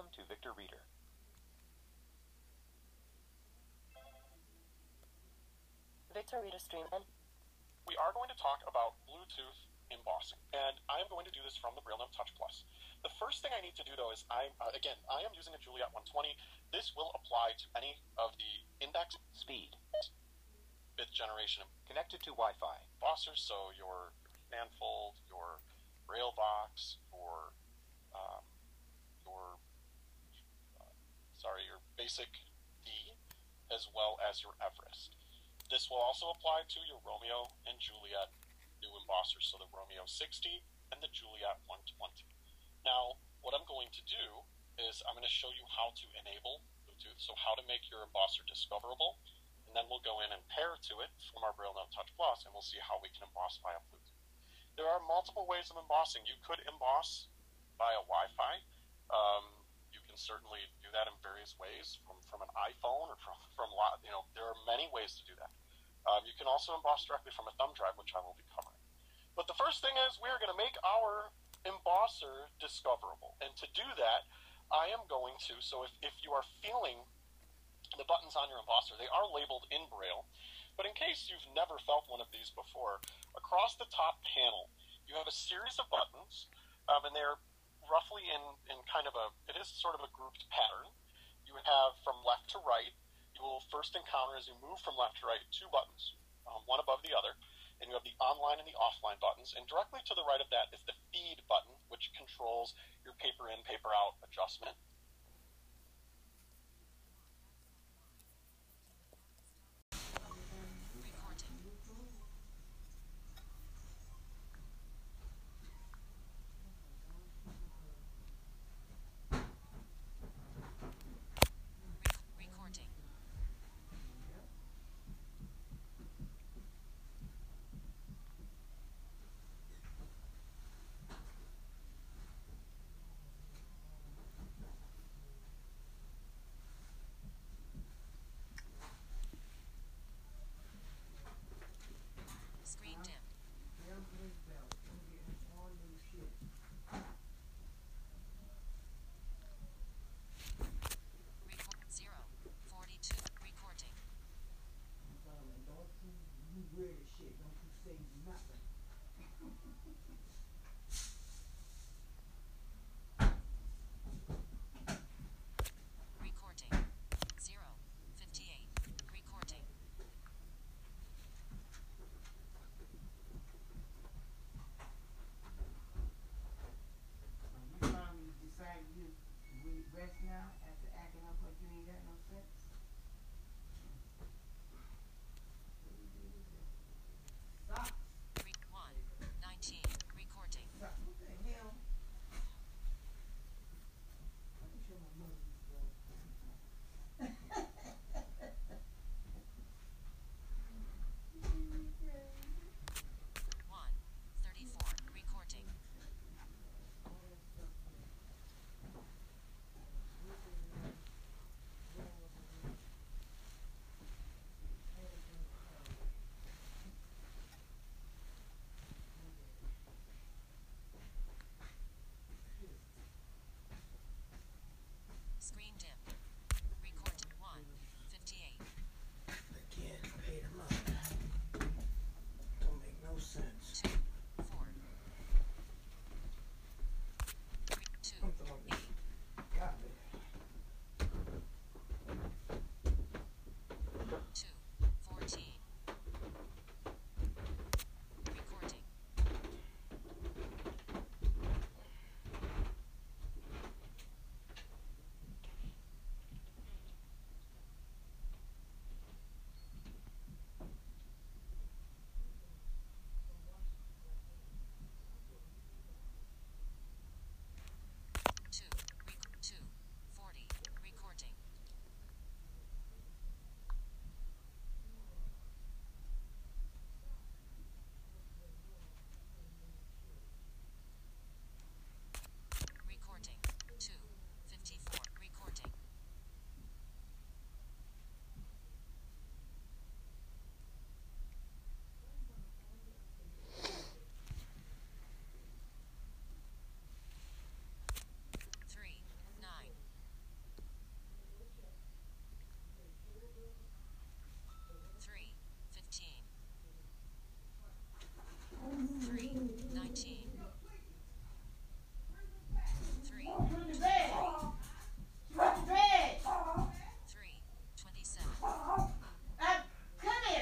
Welcome to Victor Reader. Victor Reader Streaming. We are going to talk about Bluetooth embossing, and I am going to do this from the Braille Note Touch Plus. The first thing I need to do though is I, uh, again, I am using a Juliet 120. This will apply to any of the index Speed. bit generation Connected to Wi-Fi. embossers, so your FanFold, your Braille box, or um, your uh, sorry, your basic D, as well as your Everest. This will also apply to your Romeo and Juliet new embossers, so the Romeo 60 and the Juliet 120. Now, what I'm going to do is I'm going to show you how to enable Bluetooth, so how to make your embosser discoverable, and then we'll go in and pair to it from our Braille Note Touch Plus, and we'll see how we can emboss via Bluetooth. There are multiple ways of embossing. You could emboss via Wi-Fi. Um, certainly do that in various ways, from, from an iPhone or from from you know there are many ways to do that. Um, you can also emboss directly from a thumb drive, which I will be covering. But the first thing is we are going to make our embosser discoverable, and to do that, I am going to. So if, if you are feeling the buttons on your embosser, they are labeled in Braille. But in case you've never felt one of these before, across the top panel, you have a series of buttons, um, and they're roughly in, in kind of a, it is sort of a grouped pattern. You have from left to right, you will first encounter as you move from left to right two buttons, um, one above the other, and you have the online and the offline buttons. And directly to the right of that is the feed button, which controls your paper in, paper out adjustment.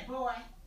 boy.